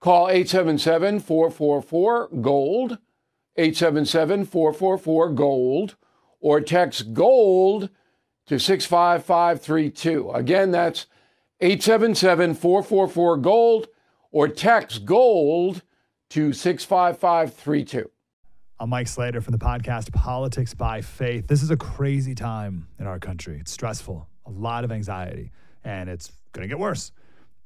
Call 877 444 GOLD, 877 444 GOLD, or text GOLD to 65532. Again, that's 877 444 GOLD, or text GOLD to 65532. I'm Mike Slater from the podcast Politics by Faith. This is a crazy time in our country. It's stressful, a lot of anxiety, and it's going to get worse.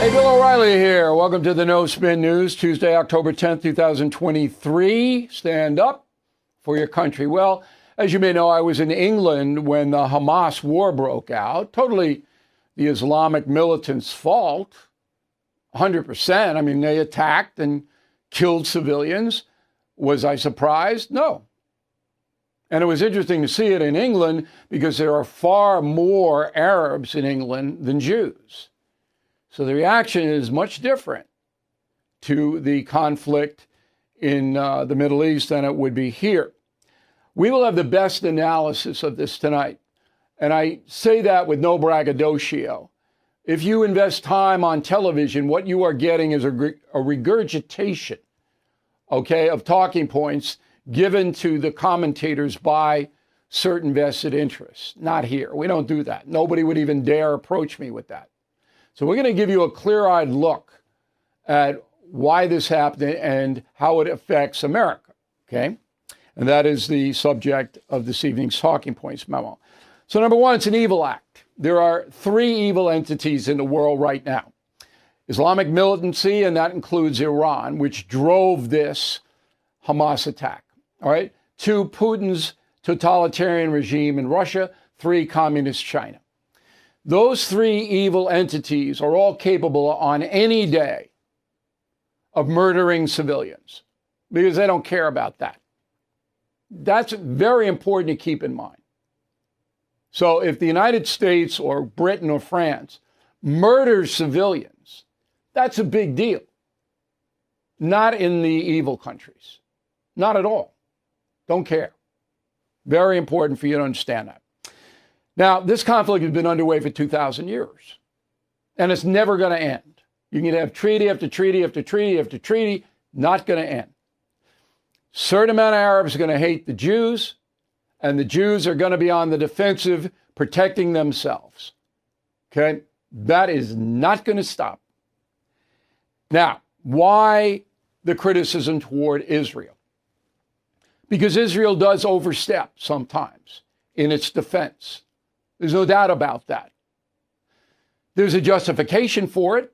Hey, Bill O'Reilly here. Welcome to the No Spin News, Tuesday, October 10th, 2023. Stand up for your country. Well, as you may know, I was in England when the Hamas war broke out. Totally the Islamic militants' fault. 100%. I mean, they attacked and killed civilians. Was I surprised? No. And it was interesting to see it in England because there are far more Arabs in England than Jews. So the reaction is much different to the conflict in uh, the Middle East than it would be here. We will have the best analysis of this tonight. And I say that with no braggadocio. If you invest time on television, what you are getting is a, a regurgitation, okay, of talking points given to the commentators by certain vested interests. Not here. We don't do that. Nobody would even dare approach me with that. So we're going to give you a clear eyed look at why this happened and how it affects America. Okay? And that is the subject of this evening's Talking Points memo. So, number one, it's an evil act. There are three evil entities in the world right now Islamic militancy, and that includes Iran, which drove this Hamas attack. All right? Two, Putin's totalitarian regime in Russia. Three, communist China. Those three evil entities are all capable on any day of murdering civilians because they don't care about that. That's very important to keep in mind. So if the United States or Britain or France murders civilians, that's a big deal. Not in the evil countries. Not at all. Don't care. Very important for you to understand that. Now, this conflict has been underway for 2,000 years, and it's never going to end. You can have treaty after treaty after treaty after treaty, not going to end. Certain amount of Arabs are going to hate the Jews, and the Jews are going to be on the defensive, protecting themselves. Okay? That is not going to stop. Now, why the criticism toward Israel? Because Israel does overstep sometimes in its defense. There's no doubt about that. There's a justification for it.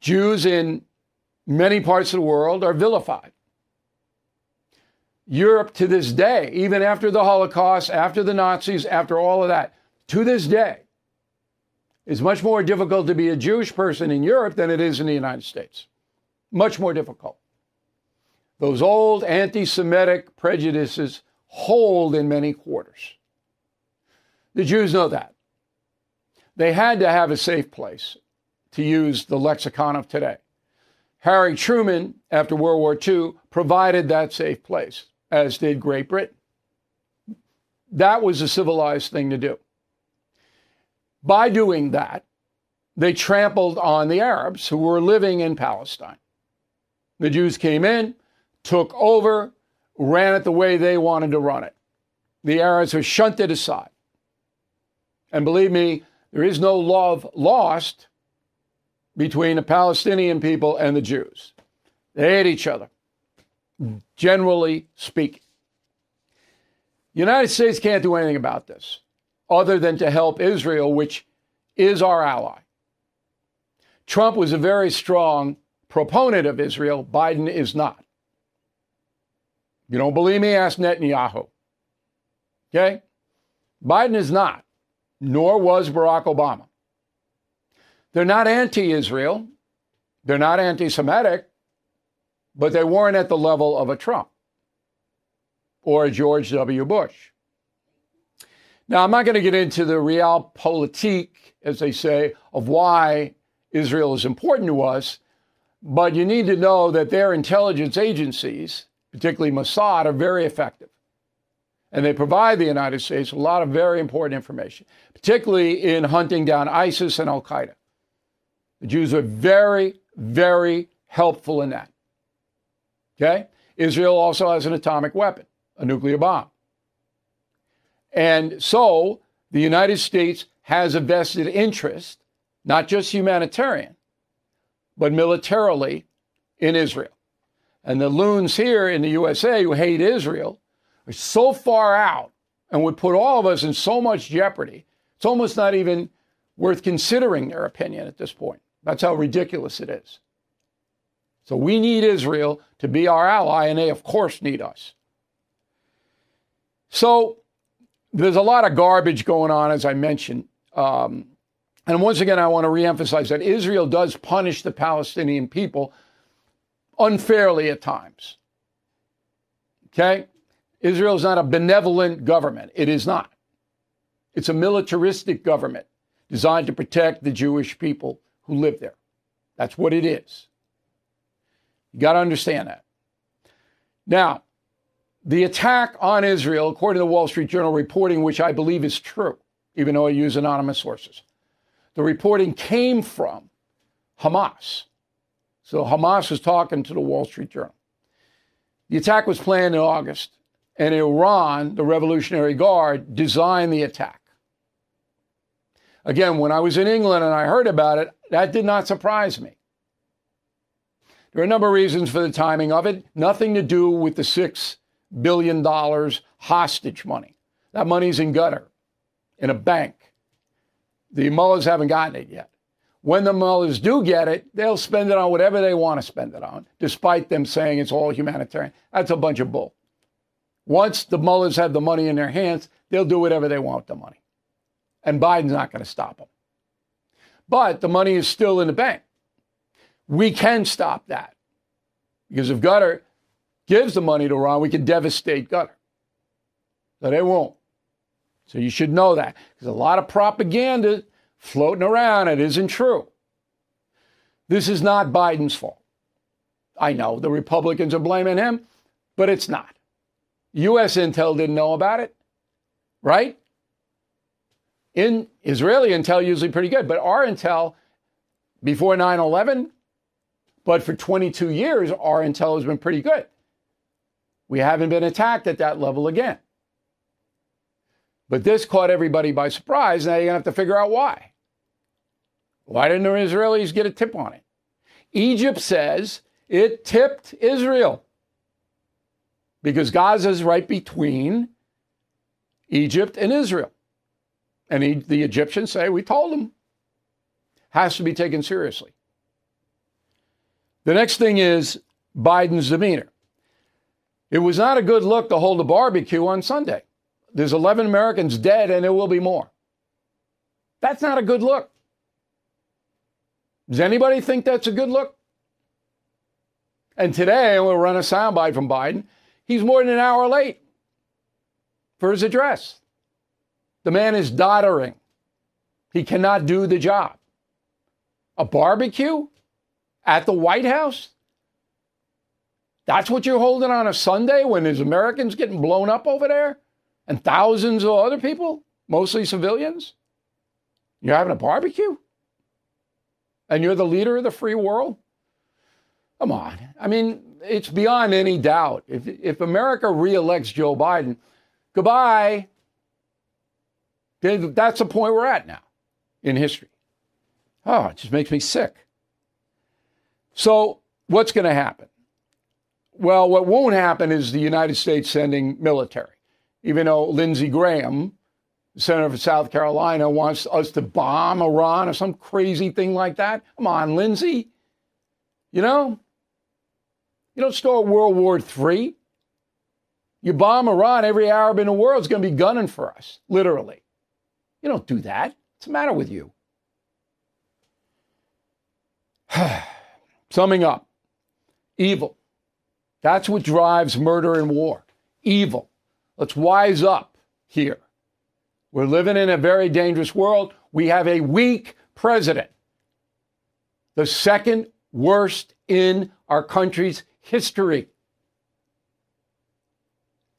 Jews in many parts of the world are vilified. Europe to this day, even after the Holocaust, after the Nazis, after all of that, to this day, it's much more difficult to be a Jewish person in Europe than it is in the United States. Much more difficult. Those old anti Semitic prejudices hold in many quarters. The Jews know that. They had to have a safe place, to use the lexicon of today Harry Truman, after World War II, provided that safe place, as did Great Britain. That was a civilized thing to do. By doing that, they trampled on the Arabs who were living in Palestine. The Jews came in, took over, ran it the way they wanted to run it. The Arabs were shunted aside. And believe me, there is no love lost between the Palestinian people and the Jews. They hate each other, generally speaking. The United States can't do anything about this other than to help Israel, which is our ally. Trump was a very strong proponent of Israel. Biden is not. You don't believe me? Ask Netanyahu. Okay? Biden is not, nor was Barack Obama. They're not anti Israel, they're not anti Semitic, but they weren't at the level of a Trump or a George W. Bush. Now, I'm not going to get into the realpolitik, as they say, of why Israel is important to us, but you need to know that their intelligence agencies, particularly Mossad, are very effective. And they provide the United States a lot of very important information, particularly in hunting down ISIS and Al Qaeda. The Jews are very, very helpful in that. Okay? Israel also has an atomic weapon, a nuclear bomb. And so the United States has a vested interest not just humanitarian, but militarily in Israel. And the loons here in the USA who hate Israel so far out and would put all of us in so much jeopardy. It's almost not even worth considering their opinion at this point. That's how ridiculous it is. So we need Israel to be our ally, and they, of course, need us. So there's a lot of garbage going on, as I mentioned. Um, and once again, I want to reemphasize that Israel does punish the Palestinian people unfairly at times. Okay? Israel is not a benevolent government. It is not. It's a militaristic government designed to protect the Jewish people who live there. That's what it is. You got to understand that. Now, the attack on Israel, according to the Wall Street Journal reporting, which I believe is true, even though I use anonymous sources, the reporting came from Hamas. So Hamas was talking to the Wall Street Journal. The attack was planned in August, and Iran, the Revolutionary Guard, designed the attack. Again, when I was in England and I heard about it, that did not surprise me. There are a number of reasons for the timing of it, nothing to do with the $6 billion hostage money. That money's in Qatar, in a bank. The mullahs haven't gotten it yet. When the mullahs do get it, they'll spend it on whatever they want to spend it on, despite them saying it's all humanitarian. That's a bunch of bull. Once the mullahs have the money in their hands, they'll do whatever they want with the money. And Biden's not going to stop them. But the money is still in the bank. We can stop that. Because if Qatar gives the money to Iran, we can devastate Qatar. But they won't. So you should know that. There's a lot of propaganda floating around. It isn't true. This is not Biden's fault. I know the Republicans are blaming him, but it's not. U.S. intel didn't know about it, right? In Israeli intel usually pretty good, but our intel before 9/11, but for 22 years our intel has been pretty good. We haven't been attacked at that level again. But this caught everybody by surprise. Now you're going to have to figure out why. Why didn't the Israelis get a tip on it? Egypt says it tipped Israel because Gaza is right between Egypt and Israel. And he, the Egyptians say, We told them. Has to be taken seriously. The next thing is Biden's demeanor. It was not a good look to hold a barbecue on Sunday. There's 11 Americans dead, and there will be more. That's not a good look. Does anybody think that's a good look? And today, we'll run a soundbite from Biden. He's more than an hour late for his address. The man is doddering. He cannot do the job. A barbecue at the White House? That's what you're holding on a Sunday when there's Americans getting blown up over there and thousands of other people, mostly civilians? You're having a barbecue? And you're the leader of the free world? Come on. I mean, it's beyond any doubt. If, if America reelects Joe Biden, goodbye. That's the point we're at now in history. Oh, it just makes me sick. So, what's going to happen? Well, what won't happen is the United States sending military, even though Lindsey Graham, senator from South Carolina, wants us to bomb Iran or some crazy thing like that. Come on, Lindsey. You know, you don't start World War III. You bomb Iran, every Arab in the world is going to be gunning for us, literally. You don't do that. What's the matter with you? Summing up evil. That's what drives murder and war. Evil. Let's wise up here. We're living in a very dangerous world. We have a weak president, the second worst in our country's history.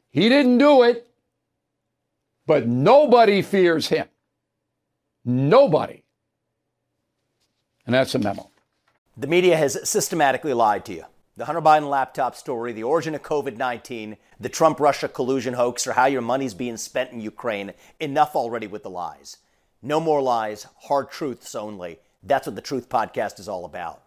He didn't do it, but nobody fears him. Nobody. And that's a memo. The media has systematically lied to you. The Hunter Biden laptop story, the origin of COVID 19, the Trump Russia collusion hoax, or how your money's being spent in Ukraine. Enough already with the lies. No more lies, hard truths only. That's what the Truth Podcast is all about.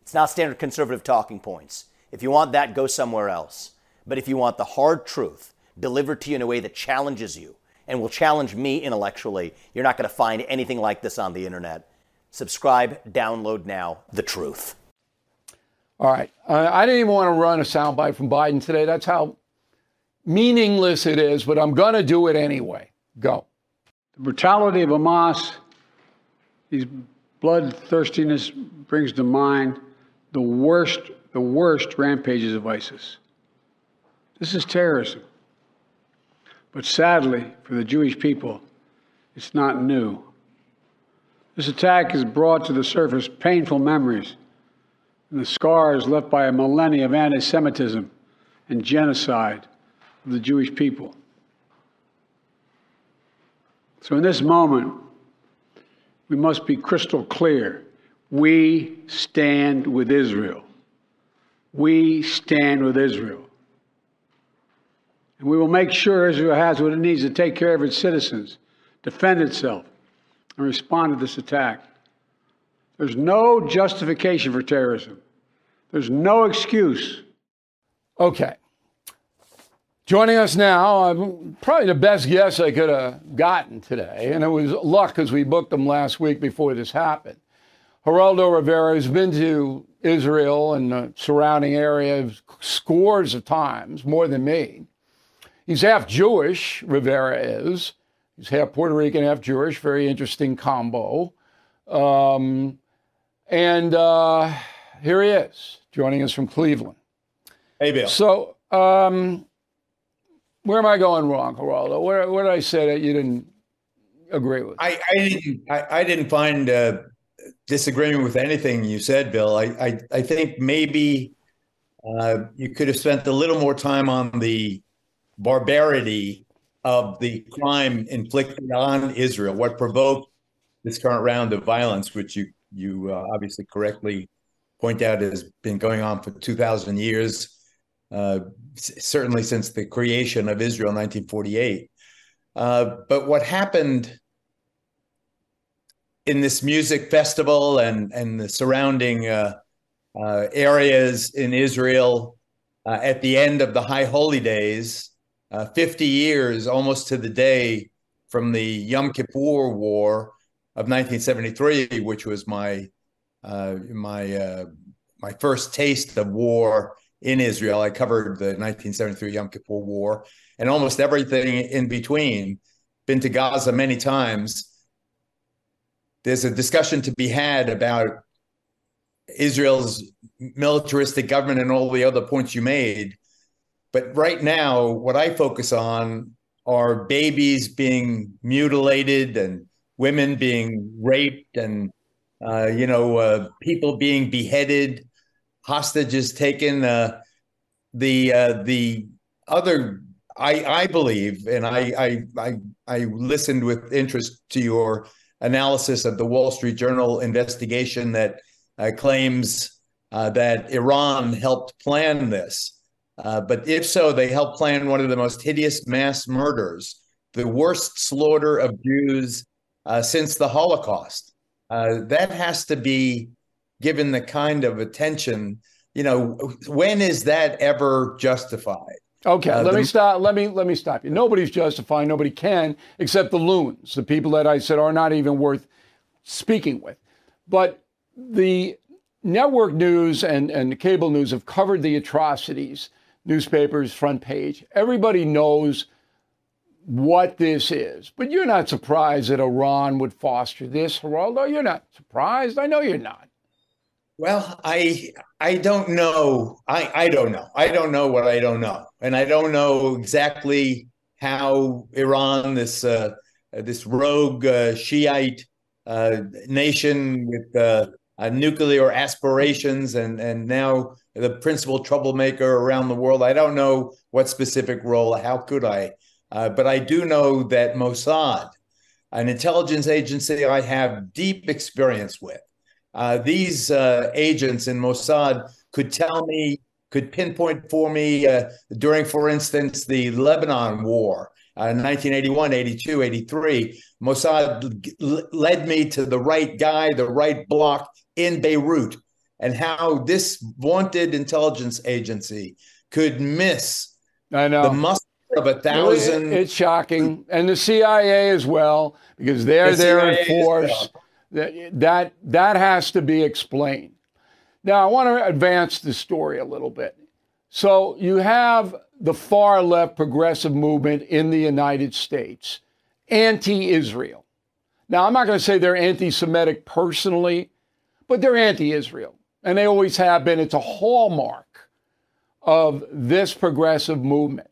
It's not standard conservative talking points. If you want that, go somewhere else. But if you want the hard truth delivered to you in a way that challenges you and will challenge me intellectually, you're not going to find anything like this on the internet. Subscribe, download now, The Truth. All right. Uh, I didn't even want to run a soundbite from Biden today. That's how meaningless it is, but I'm going to do it anyway. Go. The brutality of Hamas, these bloodthirstiness brings to mind the worst the worst rampages of ISIS. This is terrorism. But sadly, for the Jewish people, it's not new. This attack has brought to the surface painful memories and the scars left by a millennia of anti Semitism and genocide of the Jewish people. So, in this moment, we must be crystal clear. We stand with Israel we stand with Israel. And we will make sure Israel has what it needs to take care of its citizens, defend itself, and respond to this attack. There's no justification for terrorism. There's no excuse. Okay. Joining us now, uh, probably the best guest I could have gotten today, and it was luck because we booked him last week before this happened. Geraldo Rivera has been to Israel and the surrounding area scores of times, more than me. He's half Jewish, Rivera is. He's half Puerto Rican, half Jewish. Very interesting combo. Um, and uh, here he is, joining us from Cleveland. Hey, Bill. So, um, where am I going wrong, Geraldo? Where, where did I say that you didn't agree with? I, I didn't. I, I didn't find uh, disagreeing with anything you said, Bill. I I, I think maybe uh, you could have spent a little more time on the barbarity of the crime inflicted on Israel, what provoked this current round of violence, which you you uh, obviously correctly point out has been going on for 2,000 years, uh, certainly since the creation of Israel in 1948. Uh, but what happened in this music festival and and the surrounding uh, uh, areas in Israel uh, at the end of the High Holy Days, uh, 50 years almost to the day from the Yom Kippur War of 1973, which was my uh, my uh, my first taste of war in Israel. I covered the 1973 Yom Kippur War and almost everything in between. Been to Gaza many times there's a discussion to be had about Israel's militaristic government and all the other points you made. But right now, what I focus on are babies being mutilated and women being raped and uh, you know uh, people being beheaded, hostages taken. Uh, the uh, the other I I believe, and I I I, I listened with interest to your analysis of the Wall Street Journal investigation that uh, claims uh, that Iran helped plan this. Uh, but if so, they helped plan one of the most hideous mass murders, the worst slaughter of Jews uh, since the Holocaust. Uh, that has to be given the kind of attention. You know, when is that ever justified? Okay, uh, let the, me stop. Let me let me stop you. Nobody's justifying. Nobody can, except the loons, the people that I said are not even worth speaking with. But the network news and and the cable news have covered the atrocities. Newspapers, front page. Everybody knows what this is. But you're not surprised that Iran would foster this, Geraldo. You're not surprised. I know you're not. Well, I I don't know. I I don't know. I don't know what I don't know, and I don't know exactly how Iran, this uh, this rogue uh, Shiite uh, nation with uh, uh, nuclear aspirations, and and now the principal troublemaker around the world. I don't know what specific role. How could I? Uh, but I do know that Mossad, an intelligence agency I have deep experience with, uh, these uh, agents in Mossad could tell me, could pinpoint for me uh, during, for instance, the Lebanon War. Uh, 1981, 82, 83, Mossad led me to the right guy, the right block in Beirut, and how this vaunted intelligence agency could miss I know. the muster of a thousand. It's shocking, and the CIA as well, because they're the there in force. That, that, that has to be explained. Now, I want to advance the story a little bit. So, you have the far left progressive movement in the United States, anti Israel. Now, I'm not going to say they're anti Semitic personally, but they're anti Israel. And they always have been. It's a hallmark of this progressive movement.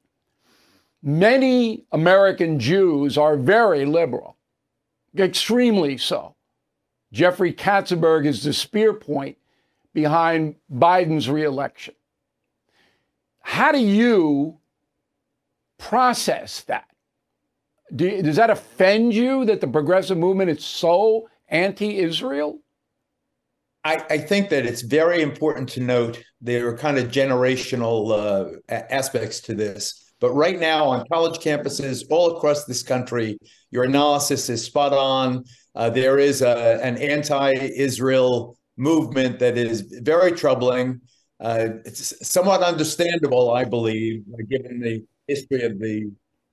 Many American Jews are very liberal, extremely so. Jeffrey Katzenberg is the spear point behind Biden's reelection. How do you process that? Do, does that offend you that the progressive movement is so anti Israel? I, I, think that it's very important to note there are kind of generational uh, aspects to this. But right now, on college campuses all across this country, your analysis is spot on. Uh, there is a, an anti-Israel movement that is very troubling. Uh, it's somewhat understandable, I believe, given the history of the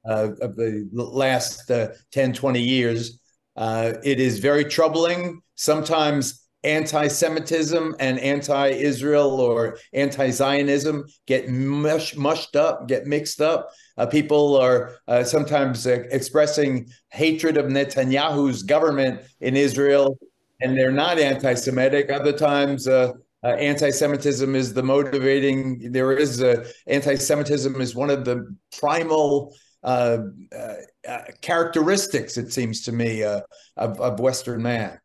uh, of the last uh, 10, 20 years. Uh, it is very troubling. Sometimes anti-Semitism and anti-Israel or anti-Zionism get mush, mushed up, get mixed up. Uh, people are uh, sometimes uh, expressing hatred of Netanyahu's government in Israel, and they're not anti-Semitic. Other times, uh, uh, anti-Semitism is the motivating. There is anti-Semitism is one of the primal characteristics, it seems to me, of, of Western man.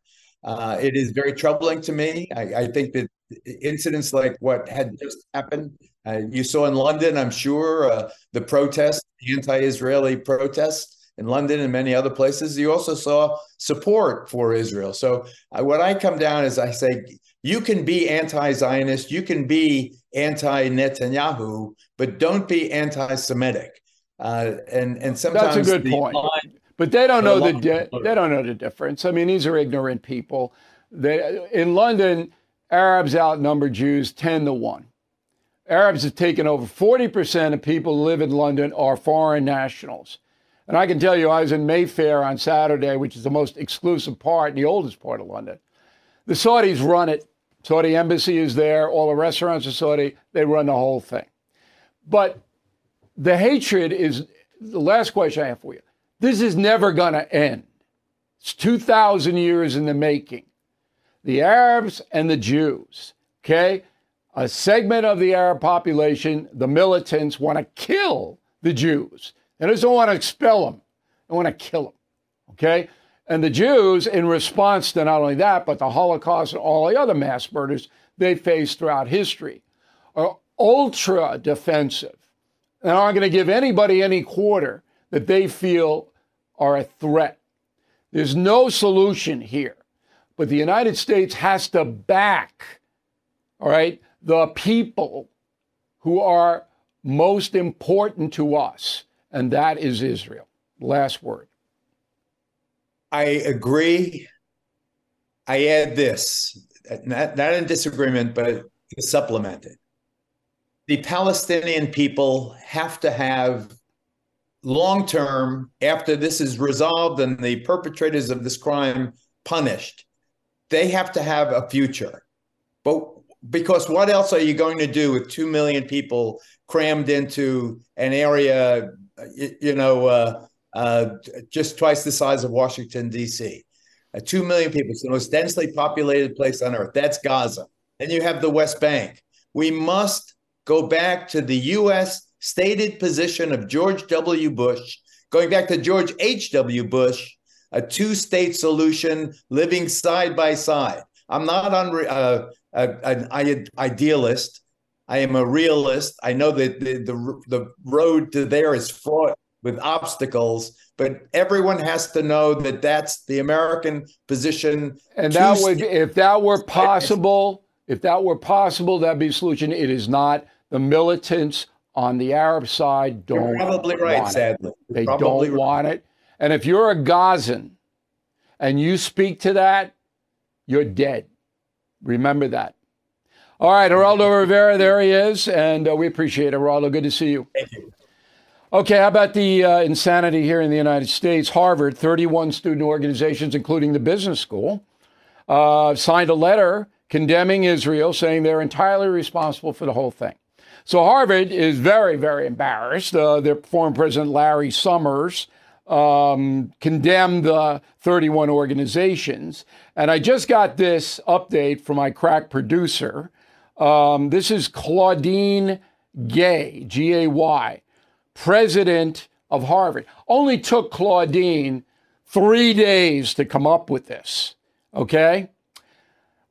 Uh, it is very troubling to me. I, I, think that incidents like what had just happened, uh, you saw in London, I'm sure, uh, the protests, the anti Israeli protests in London and many other places. You also saw support for Israel. So, uh, what I come down is I say, you can be anti Zionist, you can be anti Netanyahu, but don't be anti Semitic. Uh, and and sometimes that's a good point. Line, but they don't know the di- they don't know the difference. I mean, these are ignorant people. They, in London, Arabs outnumber Jews ten to one. Arabs have taken over 40% of people who live in London are foreign nationals. And I can tell you, I was in Mayfair on Saturday, which is the most exclusive part, and the oldest part of London. The Saudis run it. Saudi embassy is there. All the restaurants are Saudi. They run the whole thing. But the hatred is the last question I have for you. This is never going to end. It's 2,000 years in the making. The Arabs and the Jews, okay? A segment of the Arab population, the militants, want to kill the Jews. They just don't want to expel them, they want to kill them, okay? And the Jews, in response to not only that, but the Holocaust and all the other mass murders they faced throughout history, are ultra defensive and aren't going to give anybody any quarter that they feel are a threat. There's no solution here. But the United States has to back, all right, the people who are most important to us, and that is Israel. Last word. I agree. I add this, not, not in disagreement, but to supplement it. The Palestinian people have to have long term, after this is resolved and the perpetrators of this crime punished, they have to have a future. But because what else are you going to do with 2 million people crammed into an area, you know, uh, uh, just twice the size of Washington, D.C.? Uh, 2 million people. It's the most densely populated place on earth. That's Gaza. Then you have the West Bank. We must go back to the U.S. stated position of George W. Bush, going back to George H.W. Bush, a two state solution living side by side. I'm not unre- uh, an idealist. I am a realist. I know that the, the, the road to there is fraught with obstacles, but everyone has to know that that's the American position. And that would, if that were possible, if that were possible, that'd be a solution. It is not. The militants on the Arab side don't. You're probably right. Sadly, they don't right. want it. And if you're a Gazan and you speak to that, you're dead. Remember that. All right, Geraldo Rivera, there he is, and uh, we appreciate it. Geraldo, good to see you. Thank you. Okay, how about the uh, insanity here in the United States? Harvard, 31 student organizations, including the business school, uh, signed a letter condemning Israel, saying they're entirely responsible for the whole thing. So Harvard is very, very embarrassed. Uh, their former president, Larry Summers, um, condemned the 31 organizations. And I just got this update from my crack producer. Um, this is Claudine Gay, G A Y, president of Harvard. Only took Claudine three days to come up with this. Okay?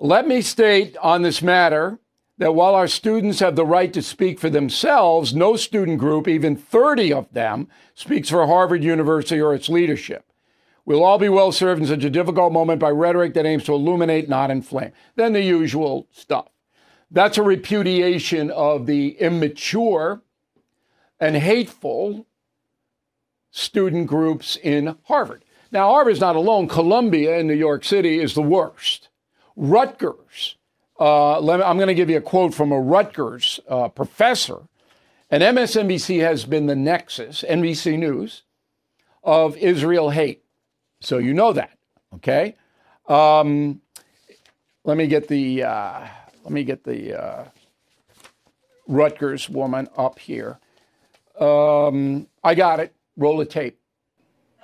Let me state on this matter that while our students have the right to speak for themselves, no student group, even 30 of them, speaks for Harvard University or its leadership. We'll all be well served in such a difficult moment by rhetoric that aims to illuminate, not inflame. Then the usual stuff. That's a repudiation of the immature and hateful student groups in Harvard. Now, Harvard's not alone. Columbia in New York City is the worst. Rutgers uh, me, I'm going to give you a quote from a Rutgers uh, professor. And MSNBC has been the nexus, NBC News, of Israel hate. So you know that, okay? Um, let me get the uh, let me get the uh, Rutgers woman up here. Um, I got it. Roll the tape.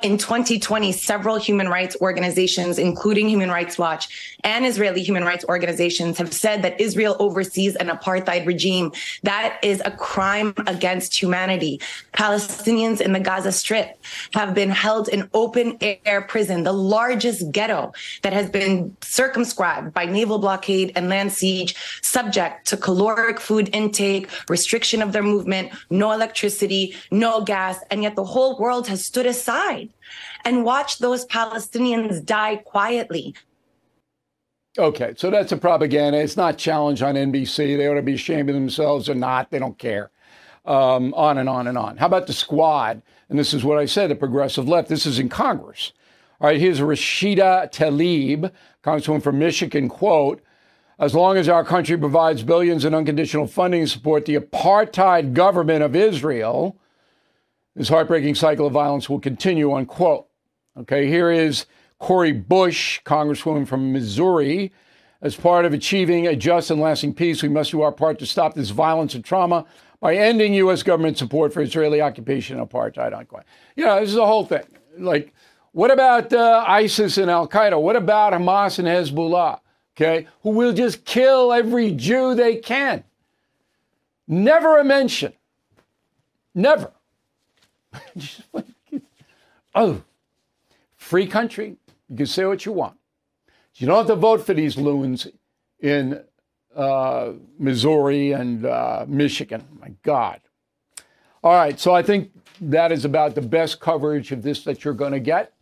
In 2020, several human rights organizations, including Human Rights Watch and Israeli human rights organizations, have said that Israel oversees an apartheid regime. That is a crime against humanity. Palestinians in the Gaza Strip have been held in open air prison, the largest ghetto that has been circumscribed by naval blockade and land siege, subject to caloric food intake, restriction of their movement, no electricity, no gas, and yet the whole world has stood aside and watch those Palestinians die quietly. Okay, so that's a propaganda. It's not challenged on NBC. They ought to be ashamed of themselves or not. They don't care. Um, on and on and on. How about the squad? And this is what I said the progressive left. This is in Congress. All right, here's Rashida Tlaib, Congresswoman from Michigan, quote, as long as our country provides billions in unconditional funding support the apartheid government of Israel, this heartbreaking cycle of violence will continue, unquote. Okay, here is Cori Bush, Congresswoman from Missouri. As part of achieving a just and lasting peace, we must do our part to stop this violence and trauma by ending U.S. government support for Israeli occupation and apartheid. Unquote. You know, this is the whole thing. Like, what about uh, ISIS and Al Qaeda? What about Hamas and Hezbollah? Okay, who will just kill every Jew they can? Never a mention. Never oh, free country. You can say what you want. You don't have to vote for these loons in uh, Missouri and uh, Michigan. My God. All right, so I think that is about the best coverage of this that you're going to get.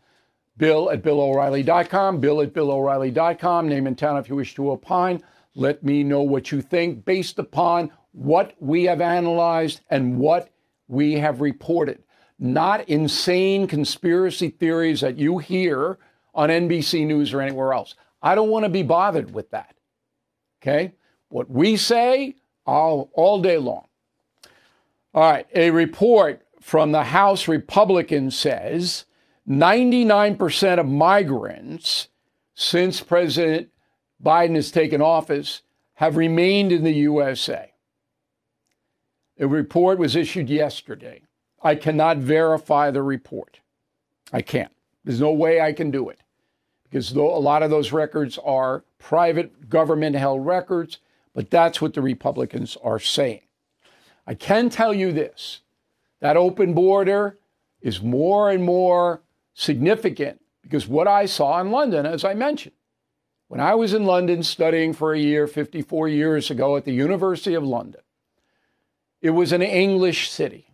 Bill at BillO'Reilly.com, Bill at BillO'Reilly.com. Name and town if you wish to opine. Let me know what you think based upon what we have analyzed and what we have reported. Not insane conspiracy theories that you hear on NBC News or anywhere else. I don't want to be bothered with that. Okay? What we say all, all day long. All right, a report from the House Republicans says 99% of migrants since President Biden has taken office have remained in the USA. A report was issued yesterday. I cannot verify the report. I can't. There's no way I can do it because though a lot of those records are private government held records, but that's what the Republicans are saying. I can tell you this that open border is more and more significant because what I saw in London, as I mentioned, when I was in London studying for a year 54 years ago at the University of London, it was an English city.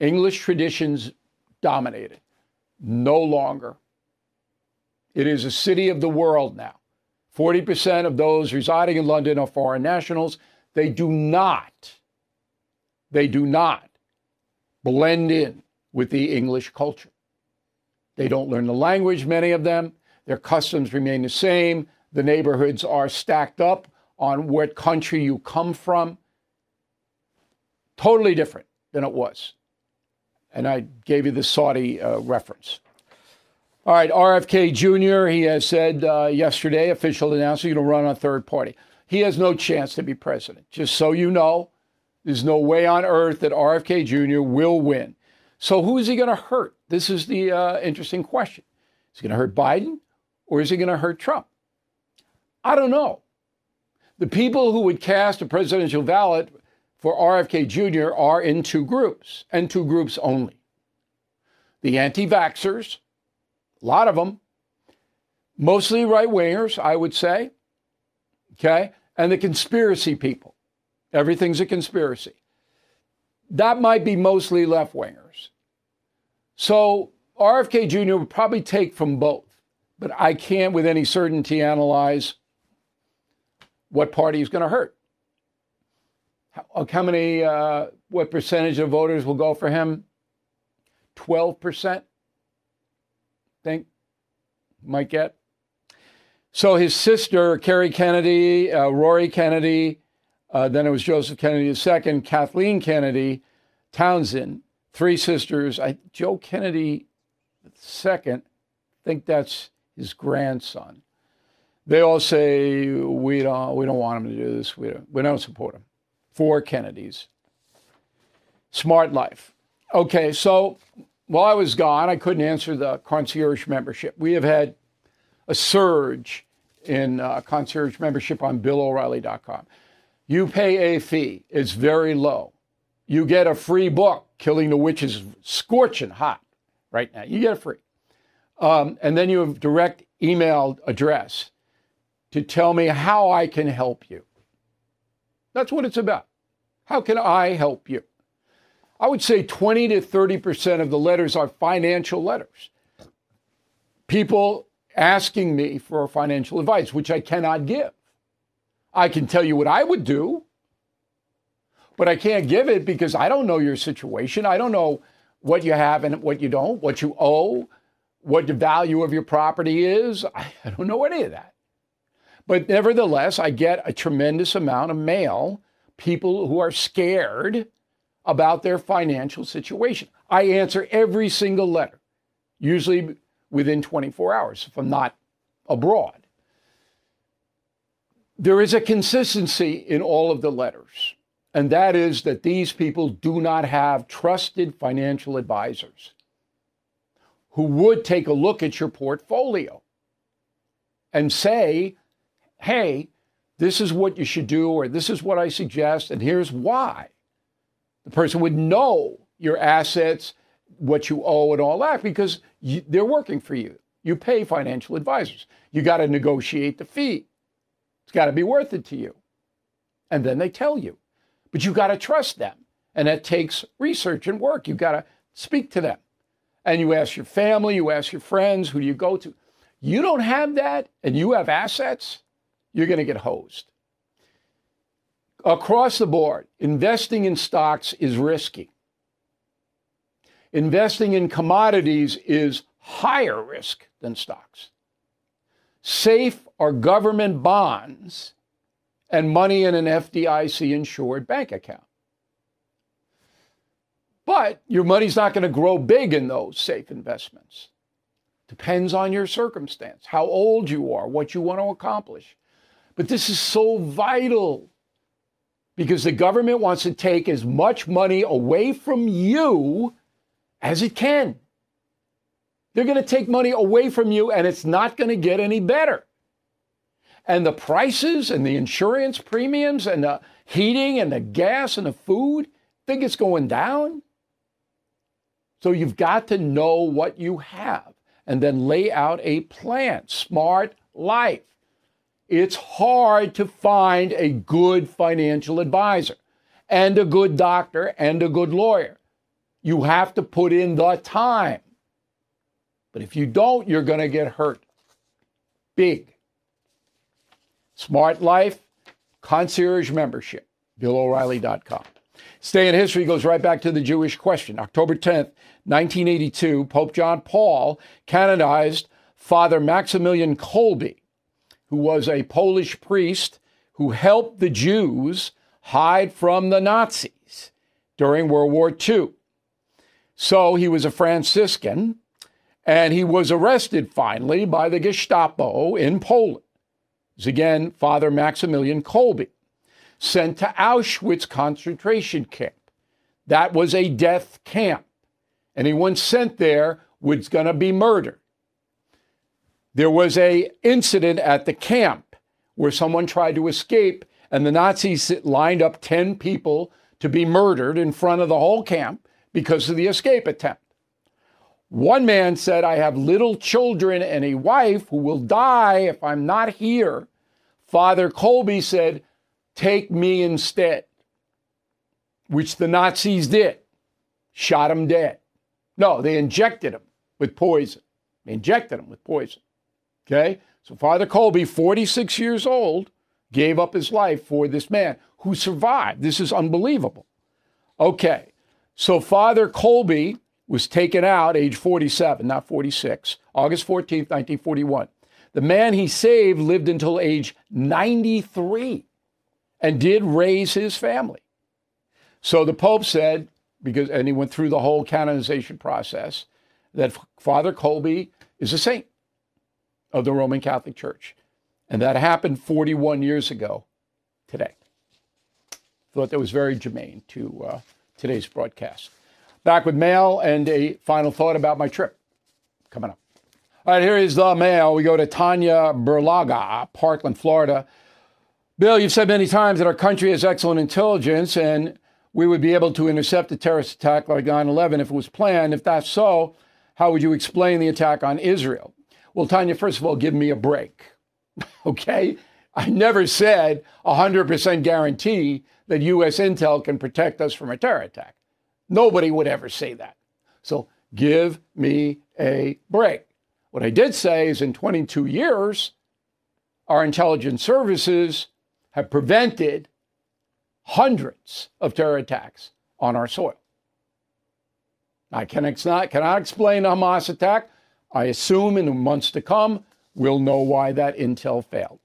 English traditions dominated. No longer. It is a city of the world now. 40% of those residing in London are foreign nationals. They do not, they do not blend in with the English culture. They don't learn the language, many of them. Their customs remain the same. The neighborhoods are stacked up on what country you come from. Totally different than it was. And I gave you the Saudi uh, reference. All right, RFK Jr., he has said uh, yesterday, official announcement, he's going to run on third party. He has no chance to be president. Just so you know, there's no way on earth that RFK Jr. will win. So who is he going to hurt? This is the uh, interesting question. Is he going to hurt Biden or is he going to hurt Trump? I don't know. The people who would cast a presidential ballot for RFK Jr. are in two groups and two groups only the anti vaxxers, a lot of them, mostly right wingers, I would say, okay, and the conspiracy people. Everything's a conspiracy. That might be mostly left wingers. So RFK Jr. would probably take from both, but I can't with any certainty analyze what party is going to hurt. How, many, uh, what percentage of voters will go for him? 12%, think, might get. So his sister, Kerry Kennedy, uh, Rory Kennedy, uh, then it was Joseph Kennedy II, Kathleen Kennedy, Townsend, three sisters. I, Joe Kennedy II, think that's his grandson. They all say we don't we don't want him to do this. We don't, we don't support him. Four Kennedys. Smart life. Okay, so while I was gone, I couldn't answer the concierge membership. We have had a surge in uh, concierge membership on BillO'Reilly.com. You pay a fee, it's very low. You get a free book, Killing the Witches, scorching hot right now. You get it free. Um, and then you have direct email address to tell me how I can help you. That's what it's about. How can I help you? I would say 20 to 30% of the letters are financial letters. People asking me for financial advice, which I cannot give. I can tell you what I would do, but I can't give it because I don't know your situation. I don't know what you have and what you don't, what you owe, what the value of your property is. I don't know any of that. But nevertheless, I get a tremendous amount of mail, people who are scared about their financial situation. I answer every single letter, usually within 24 hours if I'm not abroad. There is a consistency in all of the letters, and that is that these people do not have trusted financial advisors who would take a look at your portfolio and say, hey, this is what you should do, or this is what I suggest, and here's why. The person would know your assets, what you owe, and all that because you, they're working for you. You pay financial advisors. You got to negotiate the fee. It's got to be worth it to you. And then they tell you. But you got to trust them. And that takes research and work. You got to speak to them. And you ask your family, you ask your friends, who do you go to? You don't have that and you have assets, you're going to get hosed. Across the board, investing in stocks is risky. Investing in commodities is higher risk than stocks. Safe are government bonds and money in an FDIC insured bank account. But your money's not going to grow big in those safe investments. Depends on your circumstance, how old you are, what you want to accomplish. But this is so vital because the government wants to take as much money away from you as it can. They're going to take money away from you and it's not going to get any better. And the prices and the insurance premiums and the heating and the gas and the food, think it's going down? So you've got to know what you have and then lay out a plan. Smart life. It's hard to find a good financial advisor and a good doctor and a good lawyer. You have to put in the time. But if you don't, you're going to get hurt. Big. Smart Life, concierge membership, BillO'Reilly.com. Stay in history goes right back to the Jewish question. October 10th, 1982, Pope John Paul canonized Father Maximilian Kolbe, who was a Polish priest who helped the Jews hide from the Nazis during World War II. So he was a Franciscan, and he was arrested finally by the Gestapo in Poland is again Father Maximilian Kolbe, sent to Auschwitz concentration camp. That was a death camp. Anyone sent there was going to be murdered. There was a incident at the camp where someone tried to escape and the Nazis lined up 10 people to be murdered in front of the whole camp because of the escape attempt. One man said, I have little children and a wife who will die if I'm not here. Father Kolbe said, Take me instead, which the Nazis did. Shot him dead. No, they injected him with poison. They injected him with poison. Okay? So Father Kolbe, 46 years old, gave up his life for this man who survived. This is unbelievable. Okay. So Father Kolbe was taken out, age 47, not 46, August 14, 1941. The man he saved lived until age 93 and did raise his family. So the Pope said, because, and he went through the whole canonization process, that Father Kolbe is a saint of the Roman Catholic Church. And that happened 41 years ago today. Thought that was very germane to uh, today's broadcast. Back with mail and a final thought about my trip coming up. All right, here is the mail. We go to Tanya Berlaga, Parkland, Florida. Bill, you've said many times that our country has excellent intelligence and we would be able to intercept a terrorist attack like 9 11 if it was planned. If that's so, how would you explain the attack on Israel? Well, Tanya, first of all, give me a break. okay? I never said 100% guarantee that U.S. intel can protect us from a terror attack. Nobody would ever say that. So give me a break. What I did say is in 22 years, our intelligence services have prevented hundreds of terror attacks on our soil. I can ex- cannot, cannot explain the Hamas attack. I assume in the months to come, we'll know why that intel failed.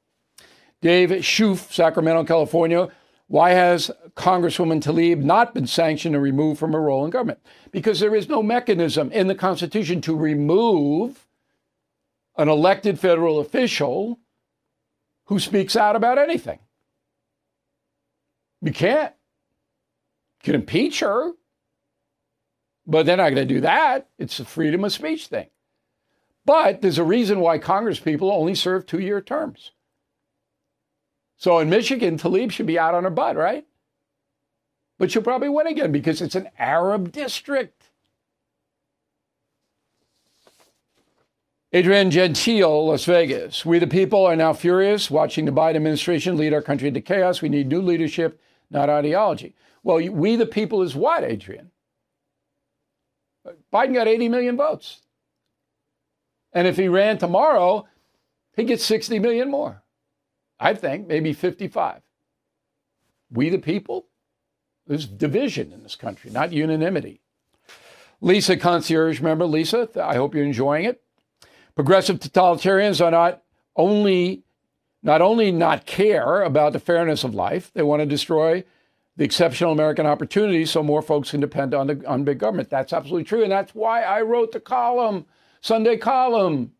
Dave Schoof, Sacramento, California, why has Congresswoman Tlaib not been sanctioned and removed from her role in government? Because there is no mechanism in the Constitution to remove an elected federal official who speaks out about anything. You can't. You can impeach her, but they're not going to do that. It's a freedom of speech thing. But there's a reason why Congress people only serve two year terms. So in Michigan, Tlaib should be out on her butt, right? But she'll probably win again because it's an Arab district. Adrian Gentile, Las Vegas. We, the people, are now furious watching the Biden administration lead our country into chaos. We need new leadership, not ideology. Well, we, the people, is what, Adrian? Biden got 80 million votes. And if he ran tomorrow, he gets 60 million more. I think maybe 55. We, the people, there's division in this country, not unanimity. Lisa Concierge, remember Lisa? I hope you're enjoying it. Progressive totalitarians are not only not only not care about the fairness of life, they want to destroy the exceptional American opportunity so more folks can depend on the on big government. That's absolutely true, and that's why I wrote the column, Sunday column,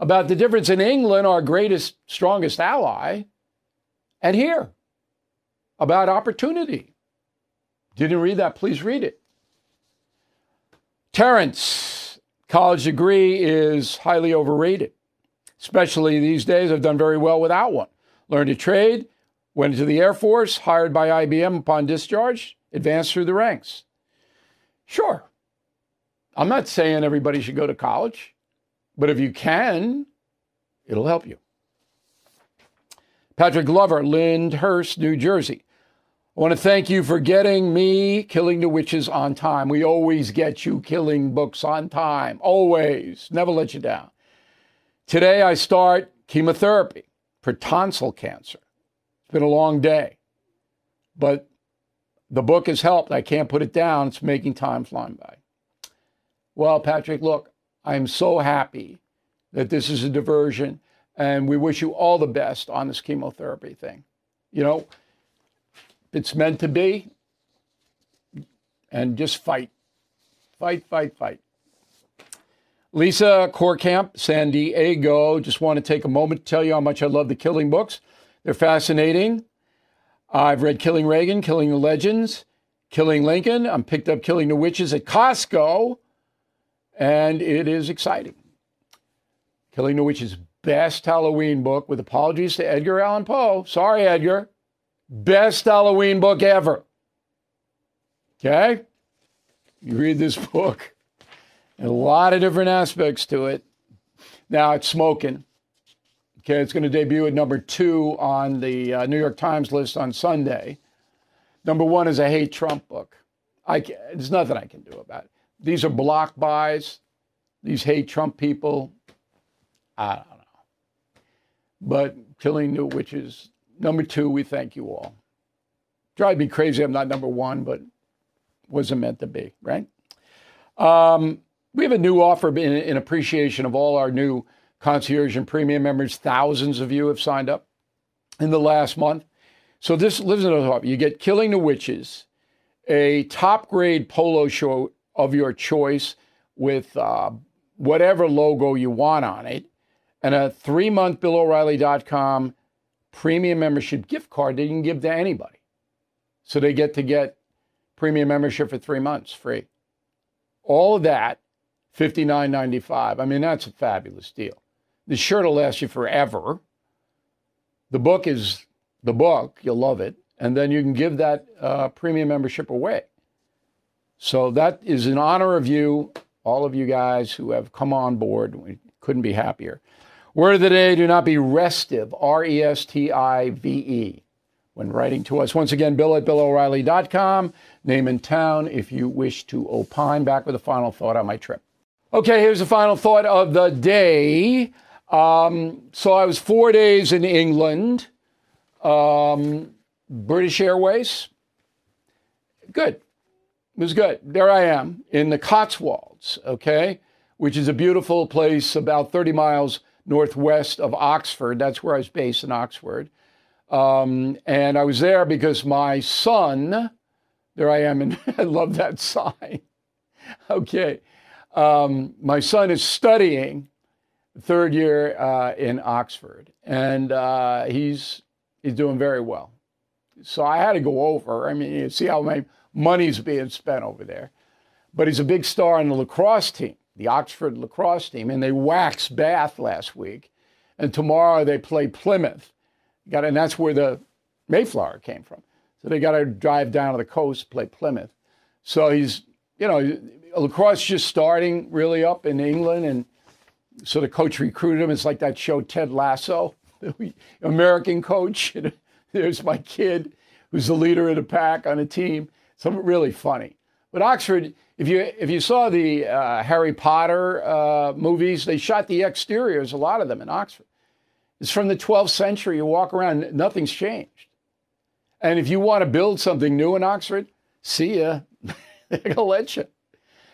about the difference in England, our greatest, strongest ally, and here about opportunity. Didn't read that? Please read it. Terrence, college degree is highly overrated, especially these days. I've done very well without one. Learned a trade, went into the Air Force, hired by IBM upon discharge, advanced through the ranks. Sure, I'm not saying everybody should go to college, but if you can, it'll help you. Patrick Glover, Lyndhurst, New Jersey. I want to thank you for getting me Killing the Witches on time. We always get you killing books on time, always, never let you down. Today I start chemotherapy for tonsil cancer. It's been a long day, but the book has helped. I can't put it down. It's making time flying by. Well, Patrick, look, I'm so happy that this is a diversion, and we wish you all the best on this chemotherapy thing. You know, it's meant to be, and just fight. Fight, fight, fight. Lisa Corkamp, San Diego, just want to take a moment to tell you how much I love the Killing books. They're fascinating. I've read Killing Reagan, Killing the Legends, Killing Lincoln. I'm picked up Killing the Witches at Costco, and it is exciting. Killing the Witches, best Halloween book, with apologies to Edgar Allan Poe. Sorry, Edgar. Best Halloween book ever. Okay? You read this book, and a lot of different aspects to it. Now it's smoking. Okay, it's going to debut at number two on the uh, New York Times list on Sunday. Number one is a hate Trump book. I can, there's nothing I can do about it. These are block buys. These hate Trump people. I don't know. But killing new witches Number two, we thank you all. Drive me crazy. I'm not number one, but wasn't meant to be, right? Um, we have a new offer in, in appreciation of all our new concierge and premium members. Thousands of you have signed up in the last month. So this lives in the top. You get Killing the Witches, a top grade polo shirt of your choice with uh, whatever logo you want on it, and a three month BillO'Reilly.com premium membership gift card that you can give to anybody. So they get to get premium membership for three months free. All of that, $59.95. I mean, that's a fabulous deal. The shirt will last you forever. The book is the book, you'll love it. And then you can give that uh, premium membership away. So that is in honor of you, all of you guys who have come on board. We couldn't be happier. Word of the day do not be restive, R E S T I V E, when writing to us. Once again, bill at BillO'Reilly.com, name and town if you wish to opine. Back with a final thought on my trip. Okay, here's the final thought of the day. Um, so I was four days in England, um, British Airways. Good. It was good. There I am in the Cotswolds, okay, which is a beautiful place about 30 miles northwest of Oxford. That's where I was based in Oxford. Um, and I was there because my son, there I am, and I love that sign. okay. Um, my son is studying third year uh, in Oxford, and uh, he's he's doing very well. So I had to go over. I mean, you see how my money's being spent over there. But he's a big star on the lacrosse team the Oxford lacrosse team, and they waxed Bath last week. And tomorrow they play Plymouth. Got and that's where the Mayflower came from. So they got to drive down to the coast, play Plymouth. So he's, you know, lacrosse just starting really up in England, and so the coach recruited him. It's like that show Ted Lasso, the American coach. There's my kid who's the leader of the pack on a team. Something really funny. But Oxford, if you if you saw the uh, Harry Potter uh, movies, they shot the exteriors, a lot of them in Oxford. It's from the 12th century. You walk around, nothing's changed. And if you want to build something new in Oxford, see ya. They're gonna let you.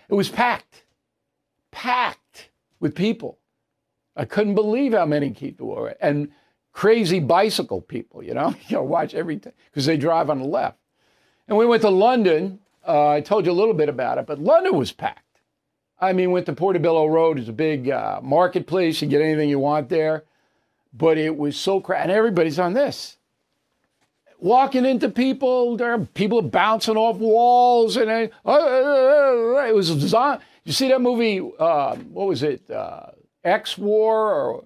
It was packed, packed with people. I couldn't believe how many people were, and crazy bicycle people. You know, you watch everything because they drive on the left. And we went to London. Uh, I told you a little bit about it, but London was packed. I mean, went to Portobello Road. It's a big uh, marketplace. You get anything you want there, but it was so crowded. And everybody's on this walking into people. There are people bouncing off walls, and uh, uh, uh, it was zombie. You see that movie? Uh, what was it? Uh, X War or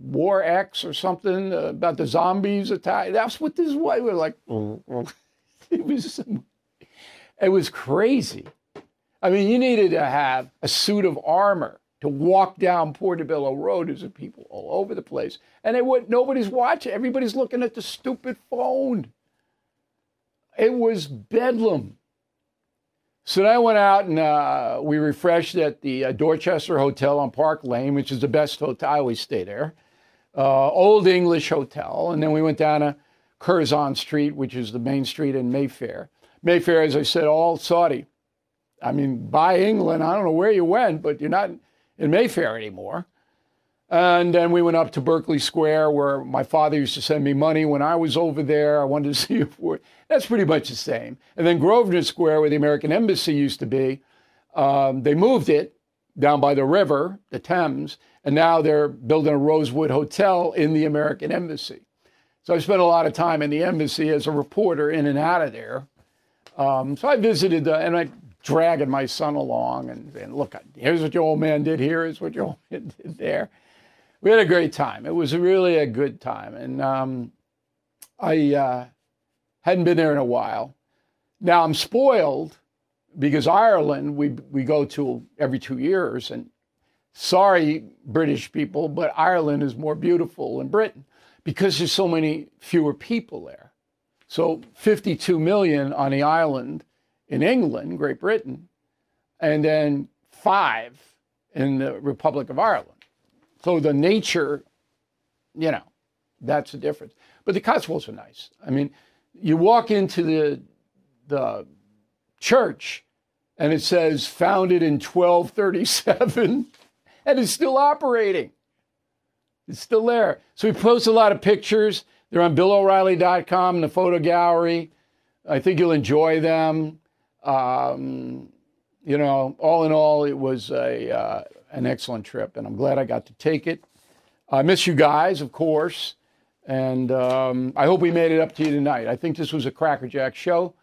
War X or something about the zombies attack. That's what this was. We were like, it was. It was crazy. I mean, you needed to have a suit of armor to walk down Portobello Road. There's people all over the place. And it would, nobody's watching. Everybody's looking at the stupid phone. It was bedlam. So then I went out and uh, we refreshed at the uh, Dorchester Hotel on Park Lane, which is the best hotel. I always stay there. Uh, Old English Hotel. And then we went down to Curzon Street, which is the main street in Mayfair. Mayfair, as I said, all Saudi. I mean, by England, I don't know where you went, but you're not in Mayfair anymore. And then we went up to Berkeley Square, where my father used to send me money when I was over there. I wanted to see if that's pretty much the same. And then Grosvenor Square, where the American Embassy used to be, um, they moved it down by the river, the Thames, and now they're building a Rosewood Hotel in the American Embassy. So I spent a lot of time in the embassy as a reporter, in and out of there. Um, so I visited, the, and I dragging my son along and look, here's what your old man did here, here's what your old man did there. We had a great time. It was really a good time. And um, I uh, hadn't been there in a while. Now I'm spoiled because Ireland, we, we go to every two years. And sorry, British people, but Ireland is more beautiful than Britain because there's so many fewer people there. So 52 million on the island in England, Great Britain, and then five in the Republic of Ireland. So the nature, you know, that's the difference. But the Cotswolds are nice. I mean, you walk into the the church and it says founded in 1237 and it's still operating. It's still there. So we post a lot of pictures. They're on BillO'Reilly.com, in the photo gallery. I think you'll enjoy them. Um, you know, all in all, it was a uh, an excellent trip, and I'm glad I got to take it. I miss you guys, of course, and um, I hope we made it up to you tonight. I think this was a crackerjack show,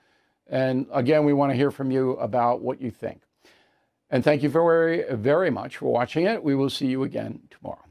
and again, we want to hear from you about what you think. And thank you very, very much for watching it. We will see you again tomorrow.